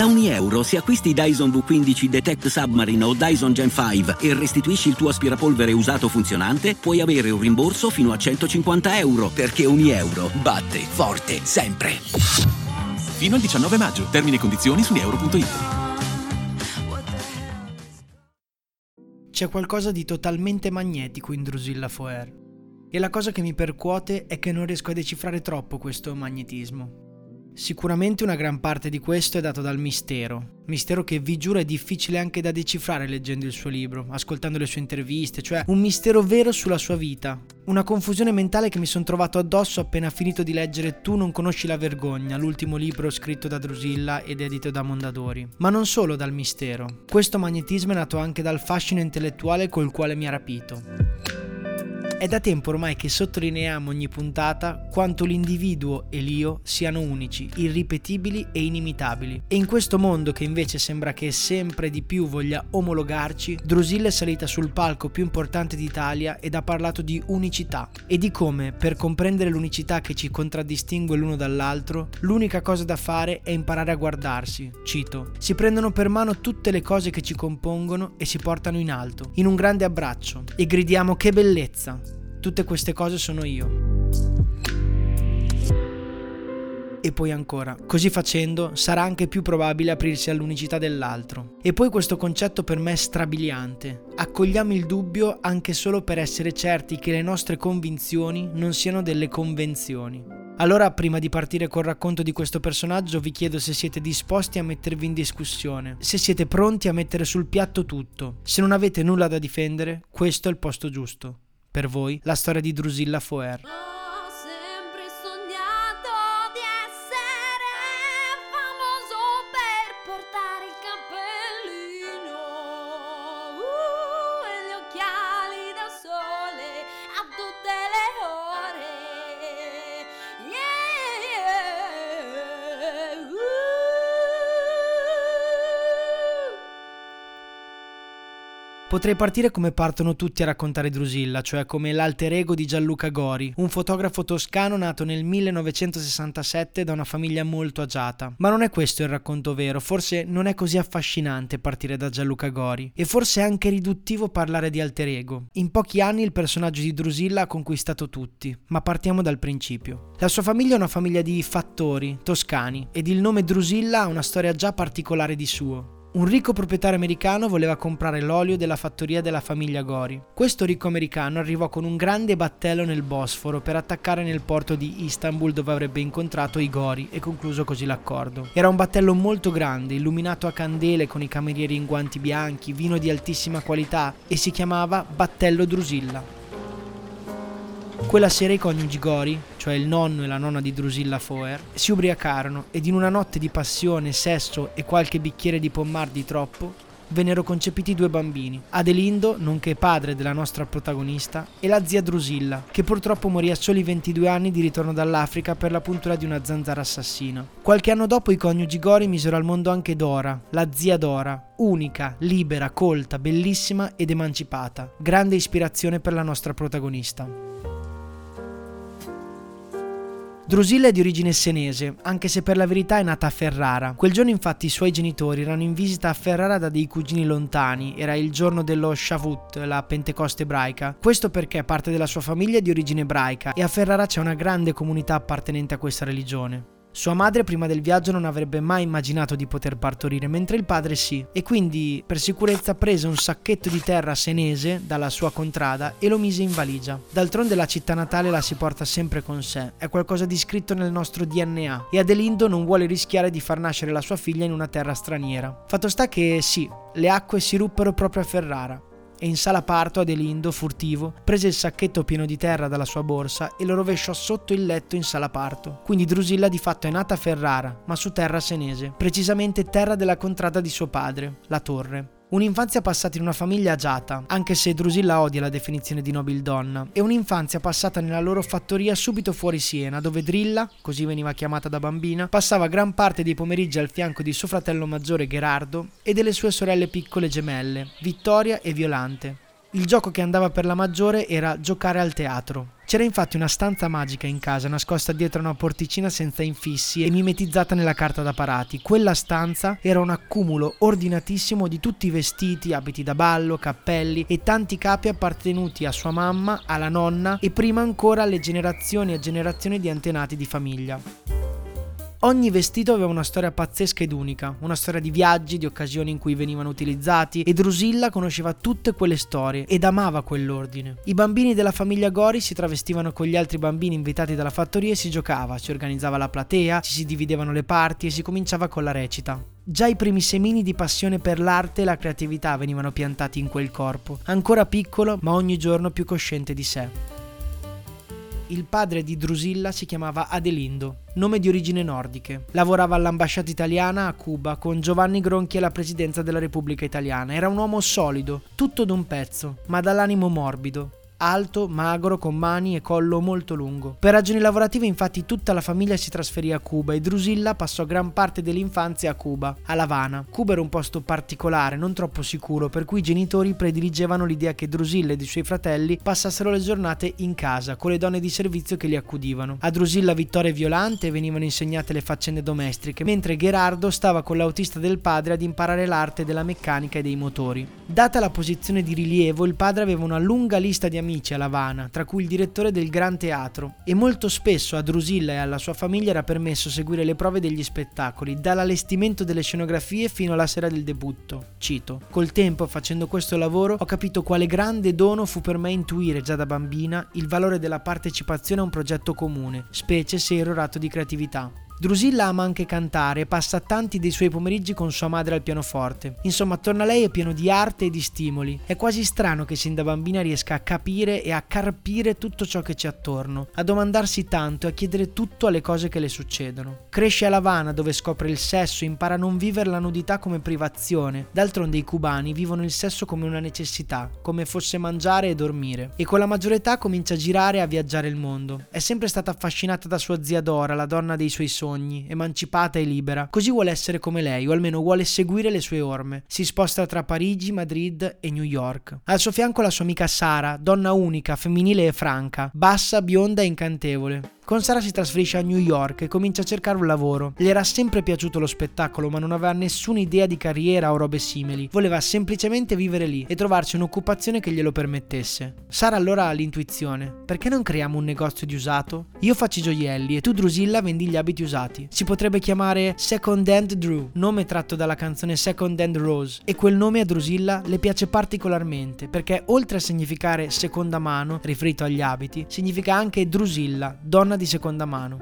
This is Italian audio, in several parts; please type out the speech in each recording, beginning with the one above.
Da ogni euro, se acquisti Dyson V15 Detect Submarine o Dyson Gen 5 e restituisci il tuo aspirapolvere usato funzionante, puoi avere un rimborso fino a 150 euro, perché ogni euro batte forte sempre. Fino al 19 maggio. Termini e condizioni su euro.it. C'è qualcosa di totalmente magnetico in Drusilla Foer. E la cosa che mi percuote è che non riesco a decifrare troppo questo magnetismo. Sicuramente una gran parte di questo è dato dal mistero, mistero che vi giuro è difficile anche da decifrare leggendo il suo libro, ascoltando le sue interviste, cioè un mistero vero sulla sua vita, una confusione mentale che mi sono trovato addosso appena finito di leggere Tu non conosci la vergogna, l'ultimo libro scritto da Drusilla ed edito da Mondadori. Ma non solo dal mistero, questo magnetismo è nato anche dal fascino intellettuale col quale mi ha rapito. È da tempo ormai che sottolineiamo ogni puntata quanto l'individuo e l'io siano unici, irripetibili e inimitabili. E in questo mondo che invece sembra che sempre di più voglia omologarci, Drusilla è salita sul palco più importante d'Italia ed ha parlato di unicità e di come, per comprendere l'unicità che ci contraddistingue l'uno dall'altro, l'unica cosa da fare è imparare a guardarsi. Cito, si prendono per mano tutte le cose che ci compongono e si portano in alto, in un grande abbraccio, e gridiamo che bellezza! Tutte queste cose sono io. E poi ancora, così facendo sarà anche più probabile aprirsi all'unicità dell'altro. E poi questo concetto per me è strabiliante. Accogliamo il dubbio anche solo per essere certi che le nostre convinzioni non siano delle convenzioni. Allora, prima di partire col racconto di questo personaggio, vi chiedo se siete disposti a mettervi in discussione, se siete pronti a mettere sul piatto tutto. Se non avete nulla da difendere, questo è il posto giusto. Per voi la storia di Drusilla Foer. Potrei partire come partono tutti a raccontare Drusilla, cioè come l'alter ego di Gianluca Gori, un fotografo toscano nato nel 1967 da una famiglia molto agiata. Ma non è questo il racconto vero, forse non è così affascinante partire da Gianluca Gori, e forse è anche riduttivo parlare di alter ego. In pochi anni il personaggio di Drusilla ha conquistato tutti, ma partiamo dal principio. La sua famiglia è una famiglia di fattori, toscani, ed il nome Drusilla ha una storia già particolare di suo. Un ricco proprietario americano voleva comprare l'olio della fattoria della famiglia Gori. Questo ricco americano arrivò con un grande battello nel Bosforo per attaccare nel porto di Istanbul dove avrebbe incontrato i Gori e concluso così l'accordo. Era un battello molto grande, illuminato a candele con i camerieri in guanti bianchi, vino di altissima qualità e si chiamava Battello Drusilla. Quella sera i coniugi Gori, cioè il nonno e la nonna di Drusilla Foer, si ubriacarono ed in una notte di passione, sesso e qualche bicchiere di pommar di troppo, vennero concepiti due bambini, Adelindo, nonché padre della nostra protagonista, e la zia Drusilla, che purtroppo morì a soli 22 anni di ritorno dall'Africa per la puntura di una zanzara assassina. Qualche anno dopo i coniugi Gori misero al mondo anche Dora, la zia Dora, unica, libera, colta, bellissima ed emancipata, grande ispirazione per la nostra protagonista. Drusilla è di origine senese, anche se per la verità è nata a Ferrara. Quel giorno infatti i suoi genitori erano in visita a Ferrara da dei cugini lontani, era il giorno dello Shavut, la Pentecoste ebraica. Questo perché parte della sua famiglia è di origine ebraica e a Ferrara c'è una grande comunità appartenente a questa religione. Sua madre prima del viaggio non avrebbe mai immaginato di poter partorire, mentre il padre sì, e quindi per sicurezza prese un sacchetto di terra senese dalla sua contrada e lo mise in valigia. D'altronde la città natale la si porta sempre con sé, è qualcosa di scritto nel nostro DNA e Adelindo non vuole rischiare di far nascere la sua figlia in una terra straniera. Fatto sta che sì, le acque si ruppero proprio a Ferrara e in sala parto Adelindo, furtivo, prese il sacchetto pieno di terra dalla sua borsa e lo rovesciò sotto il letto in sala parto. Quindi Drusilla di fatto è nata a Ferrara, ma su terra senese, precisamente terra della contrada di suo padre, la Torre. Un'infanzia passata in una famiglia agiata, anche se Drusilla odia la definizione di nobildonna, e un'infanzia passata nella loro fattoria subito fuori Siena, dove Drilla, così veniva chiamata da bambina, passava gran parte dei pomeriggi al fianco di suo fratello maggiore Gerardo e delle sue sorelle piccole gemelle, Vittoria e Violante. Il gioco che andava per la maggiore era giocare al teatro. C'era infatti una stanza magica in casa, nascosta dietro una porticina senza infissi e mimetizzata nella carta da parati. Quella stanza era un accumulo ordinatissimo di tutti i vestiti, abiti da ballo, cappelli e tanti capi appartenuti a sua mamma, alla nonna e prima ancora alle generazioni e generazioni di antenati di famiglia. Ogni vestito aveva una storia pazzesca ed unica, una storia di viaggi, di occasioni in cui venivano utilizzati e Drusilla conosceva tutte quelle storie ed amava quell'ordine. I bambini della famiglia Gori si travestivano con gli altri bambini invitati dalla fattoria e si giocava, si organizzava la platea, ci si dividevano le parti e si cominciava con la recita. Già i primi semini di passione per l'arte e la creatività venivano piantati in quel corpo, ancora piccolo ma ogni giorno più cosciente di sé il padre di Drusilla si chiamava Adelindo, nome di origine nordiche. Lavorava all'ambasciata italiana a Cuba con Giovanni Gronchi alla presidenza della Repubblica Italiana. Era un uomo solido, tutto d'un pezzo, ma dall'animo morbido alto, magro, con mani e collo molto lungo. Per ragioni lavorative infatti tutta la famiglia si trasferì a Cuba e Drusilla passò gran parte dell'infanzia a Cuba, a La Habana. Cuba era un posto particolare, non troppo sicuro, per cui i genitori prediligevano l'idea che Drusilla ed i suoi fratelli passassero le giornate in casa, con le donne di servizio che li accudivano. A Drusilla Vittoria e Violante venivano insegnate le faccende domestiche, mentre Gerardo stava con l'autista del padre ad imparare l'arte della meccanica e dei motori. Data la posizione di rilievo, il padre aveva una lunga lista di amici amici a Lavana, tra cui il direttore del Gran Teatro, e molto spesso a Drusilla e alla sua famiglia era permesso seguire le prove degli spettacoli, dall'allestimento delle scenografie fino alla sera del debutto. Cito: Col tempo, facendo questo lavoro, ho capito quale grande dono fu per me intuire già da bambina il valore della partecipazione a un progetto comune, specie se ero rato di creatività. Drusilla ama anche cantare e passa tanti dei suoi pomeriggi con sua madre al pianoforte. Insomma, attorno a lei è pieno di arte e di stimoli. È quasi strano che sin da bambina riesca a capire e a carpire tutto ciò che c'è attorno, a domandarsi tanto e a chiedere tutto alle cose che le succedono. Cresce a La Habana dove scopre il sesso e impara a non vivere la nudità come privazione. D'altronde i cubani vivono il sesso come una necessità, come fosse mangiare e dormire. E con la maggiore età comincia a girare e a viaggiare il mondo. È sempre stata affascinata da sua zia Dora, la donna dei suoi sogni sogni, emancipata e libera. Così vuole essere come lei, o almeno vuole seguire le sue orme. Si sposta tra Parigi, Madrid e New York. Al suo fianco la sua amica Sara, donna unica, femminile e franca, bassa, bionda e incantevole. Con Sara si trasferisce a New York e comincia a cercare un lavoro. Gli era sempre piaciuto lo spettacolo, ma non aveva nessuna idea di carriera o robe simili. Voleva semplicemente vivere lì e trovarsi un'occupazione che glielo permettesse. Sara allora ha l'intuizione: perché non creiamo un negozio di usato? Io faccio i gioielli e tu, Drusilla, vendi gli abiti usati. Si potrebbe chiamare Second Hand Drew, nome tratto dalla canzone Second Hand Rose. E quel nome a Drusilla le piace particolarmente perché, oltre a significare seconda mano, riferito agli abiti, significa anche Drusilla, donna di seconda mano.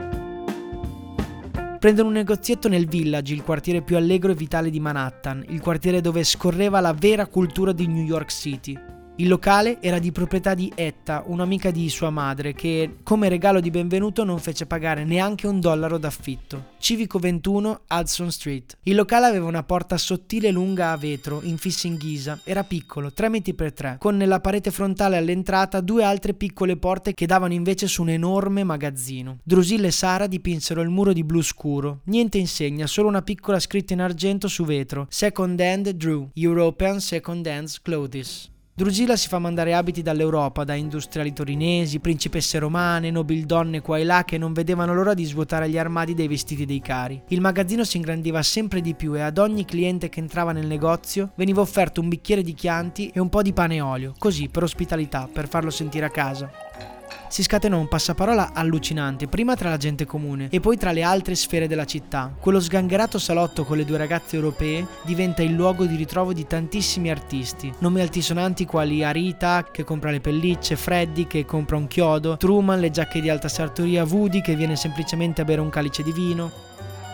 Prendono un negozietto nel Village, il quartiere più allegro e vitale di Manhattan, il quartiere dove scorreva la vera cultura di New York City. Il locale era di proprietà di Etta, un'amica di sua madre, che come regalo di benvenuto non fece pagare neanche un dollaro d'affitto. Civico 21, Hudson Street. Il locale aveva una porta sottile lunga a vetro, infissa in ghisa. Era piccolo, 3 metri per 3, con nella parete frontale all'entrata due altre piccole porte che davano invece su un enorme magazzino. Drusilla e Sara dipinsero il muro di blu scuro. Niente insegna, solo una piccola scritta in argento su vetro. Second Hand Drew, European Second Hand Clothes. Drusilla si fa mandare abiti dall'Europa, da industriali torinesi, principesse romane, nobildonne qua e là che non vedevano l'ora di svuotare gli armadi dei vestiti dei cari. Il magazzino si ingrandiva sempre di più e ad ogni cliente che entrava nel negozio veniva offerto un bicchiere di chianti e un po' di pane e olio, così per ospitalità, per farlo sentire a casa si scatenò un passaparola allucinante, prima tra la gente comune e poi tra le altre sfere della città. Quello sgangherato salotto con le due ragazze europee diventa il luogo di ritrovo di tantissimi artisti, nomi altisonanti quali Arita che compra le pellicce, Freddy che compra un chiodo, Truman le giacche di alta sartoria, Woody che viene semplicemente a bere un calice di vino.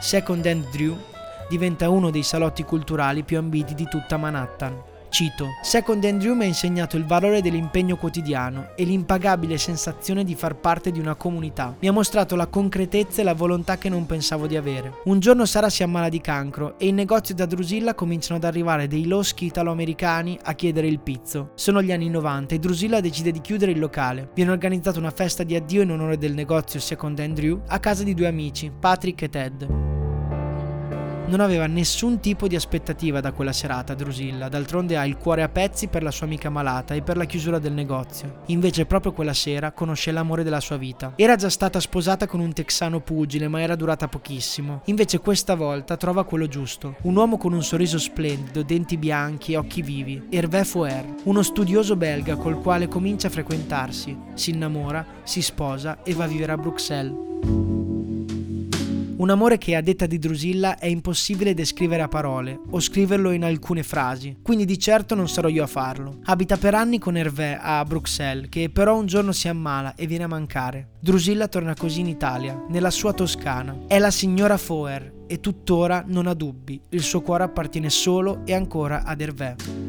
Second Hand Drew diventa uno dei salotti culturali più ambiti di tutta Manhattan. Cito, Second Andrew mi ha insegnato il valore dell'impegno quotidiano e l'impagabile sensazione di far parte di una comunità. Mi ha mostrato la concretezza e la volontà che non pensavo di avere. Un giorno Sara si ammala di cancro e in negozio da Drusilla cominciano ad arrivare dei loschi italo-americani a chiedere il pizzo. Sono gli anni 90 e Drusilla decide di chiudere il locale. Viene organizzata una festa di addio in onore del negozio Second Andrew a casa di due amici, Patrick e Ted. Non aveva nessun tipo di aspettativa da quella serata Drusilla, d'altronde ha il cuore a pezzi per la sua amica malata e per la chiusura del negozio. Invece proprio quella sera conosce l'amore della sua vita. Era già stata sposata con un texano pugile, ma era durata pochissimo. Invece questa volta trova quello giusto, un uomo con un sorriso splendido, denti bianchi e occhi vivi, Hervé Fouer, uno studioso belga col quale comincia a frequentarsi, si innamora, si sposa e va a vivere a Bruxelles. Un amore che a detta di Drusilla è impossibile descrivere a parole o scriverlo in alcune frasi, quindi di certo non sarò io a farlo. Abita per anni con Hervé a Bruxelles, che però un giorno si ammala e viene a mancare. Drusilla torna così in Italia, nella sua Toscana. È la signora Foer e tuttora non ha dubbi, il suo cuore appartiene solo e ancora ad Hervé.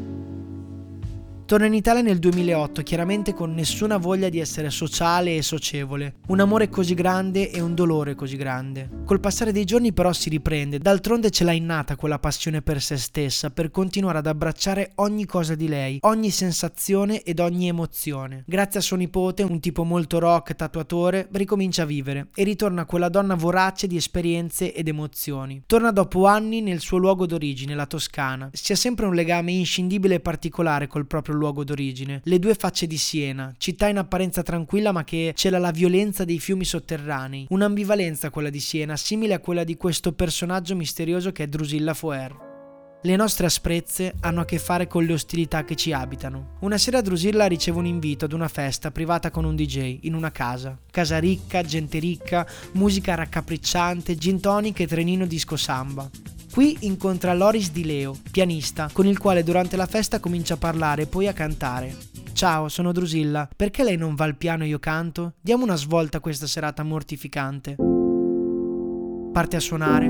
Torna in Italia nel 2008, chiaramente con nessuna voglia di essere sociale e socievole. Un amore così grande e un dolore così grande. Col passare dei giorni però si riprende, d'altronde ce l'ha innata quella passione per se stessa, per continuare ad abbracciare ogni cosa di lei, ogni sensazione ed ogni emozione. Grazie a suo nipote, un tipo molto rock, tatuatore, ricomincia a vivere e ritorna quella donna vorace di esperienze ed emozioni. Torna dopo anni nel suo luogo d'origine, la Toscana. Si ha sempre un legame inscindibile e particolare col proprio luogo d'origine. Le due facce di Siena, città in apparenza tranquilla ma che cela la violenza dei fiumi sotterranei. Un'ambivalenza quella di Siena, simile a quella di questo personaggio misterioso che è Drusilla Foer. Le nostre asprezze hanno a che fare con le ostilità che ci abitano. Una sera Drusilla riceve un invito ad una festa privata con un DJ in una casa. Casa ricca, gente ricca, musica raccapricciante, gin tonic e trenino disco samba. Qui incontra Loris Di Leo, pianista, con il quale durante la festa comincia a parlare e poi a cantare. Ciao, sono Drusilla. Perché lei non va al piano e io canto? Diamo una svolta a questa serata mortificante. Parte a suonare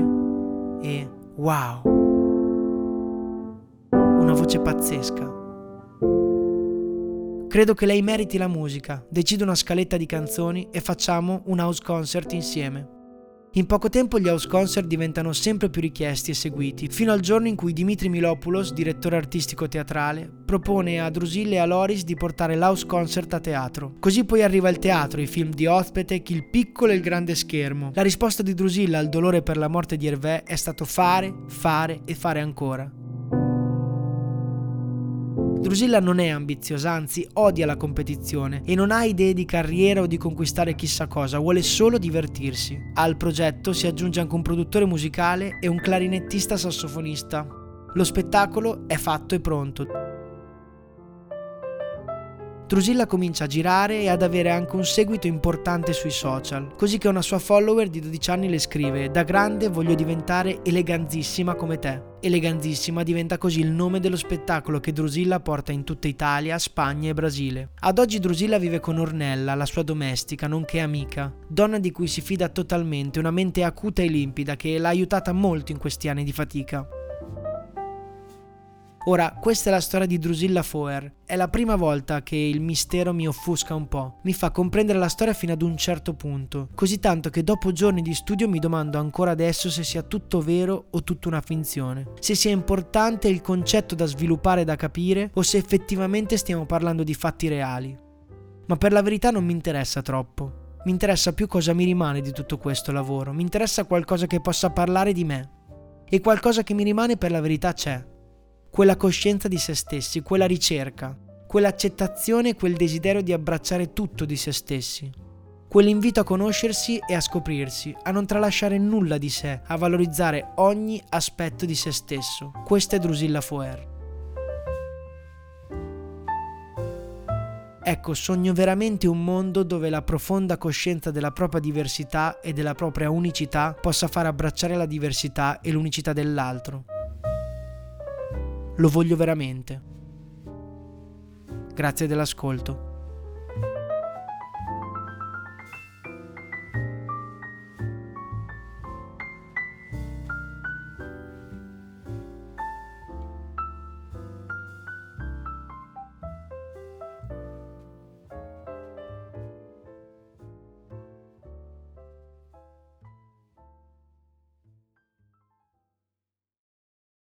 e wow! Una voce pazzesca. Credo che lei meriti la musica. Decido una scaletta di canzoni e facciamo un house concert insieme. In poco tempo gli house concert diventano sempre più richiesti e seguiti, fino al giorno in cui Dimitri Milopoulos, direttore artistico teatrale, propone a Drusilla e a Loris di portare l'house concert a teatro. Così poi arriva il teatro, i film di Ozpetek, il piccolo e il grande schermo. La risposta di Drusilla al dolore per la morte di Hervé è stato fare, fare e fare ancora. Drusilla non è ambiziosa, anzi odia la competizione e non ha idee di carriera o di conquistare chissà cosa, vuole solo divertirsi. Al progetto si aggiunge anche un produttore musicale e un clarinettista sassofonista. Lo spettacolo è fatto e pronto. Drusilla comincia a girare e ad avere anche un seguito importante sui social, così che una sua follower di 12 anni le scrive Da grande voglio diventare eleganzissima come te. Eleganzissima diventa così il nome dello spettacolo che Drusilla porta in tutta Italia, Spagna e Brasile. Ad oggi Drusilla vive con Ornella, la sua domestica, nonché amica, donna di cui si fida totalmente, una mente acuta e limpida che l'ha aiutata molto in questi anni di fatica. Ora, questa è la storia di Drusilla Foer. È la prima volta che il mistero mi offusca un po'. Mi fa comprendere la storia fino ad un certo punto, così tanto che dopo giorni di studio mi domando ancora adesso se sia tutto vero o tutta una finzione. Se sia importante il concetto da sviluppare e da capire o se effettivamente stiamo parlando di fatti reali. Ma per la verità non mi interessa troppo. Mi interessa più cosa mi rimane di tutto questo lavoro. Mi interessa qualcosa che possa parlare di me. E qualcosa che mi rimane per la verità c'è quella coscienza di se stessi, quella ricerca, quell'accettazione e quel desiderio di abbracciare tutto di se stessi. Quell'invito a conoscersi e a scoprirsi, a non tralasciare nulla di sé, a valorizzare ogni aspetto di se stesso. Questa è Drusilla Foer. Ecco, sogno veramente un mondo dove la profonda coscienza della propria diversità e della propria unicità possa far abbracciare la diversità e l'unicità dell'altro. Lo voglio veramente. Grazie dell'ascolto.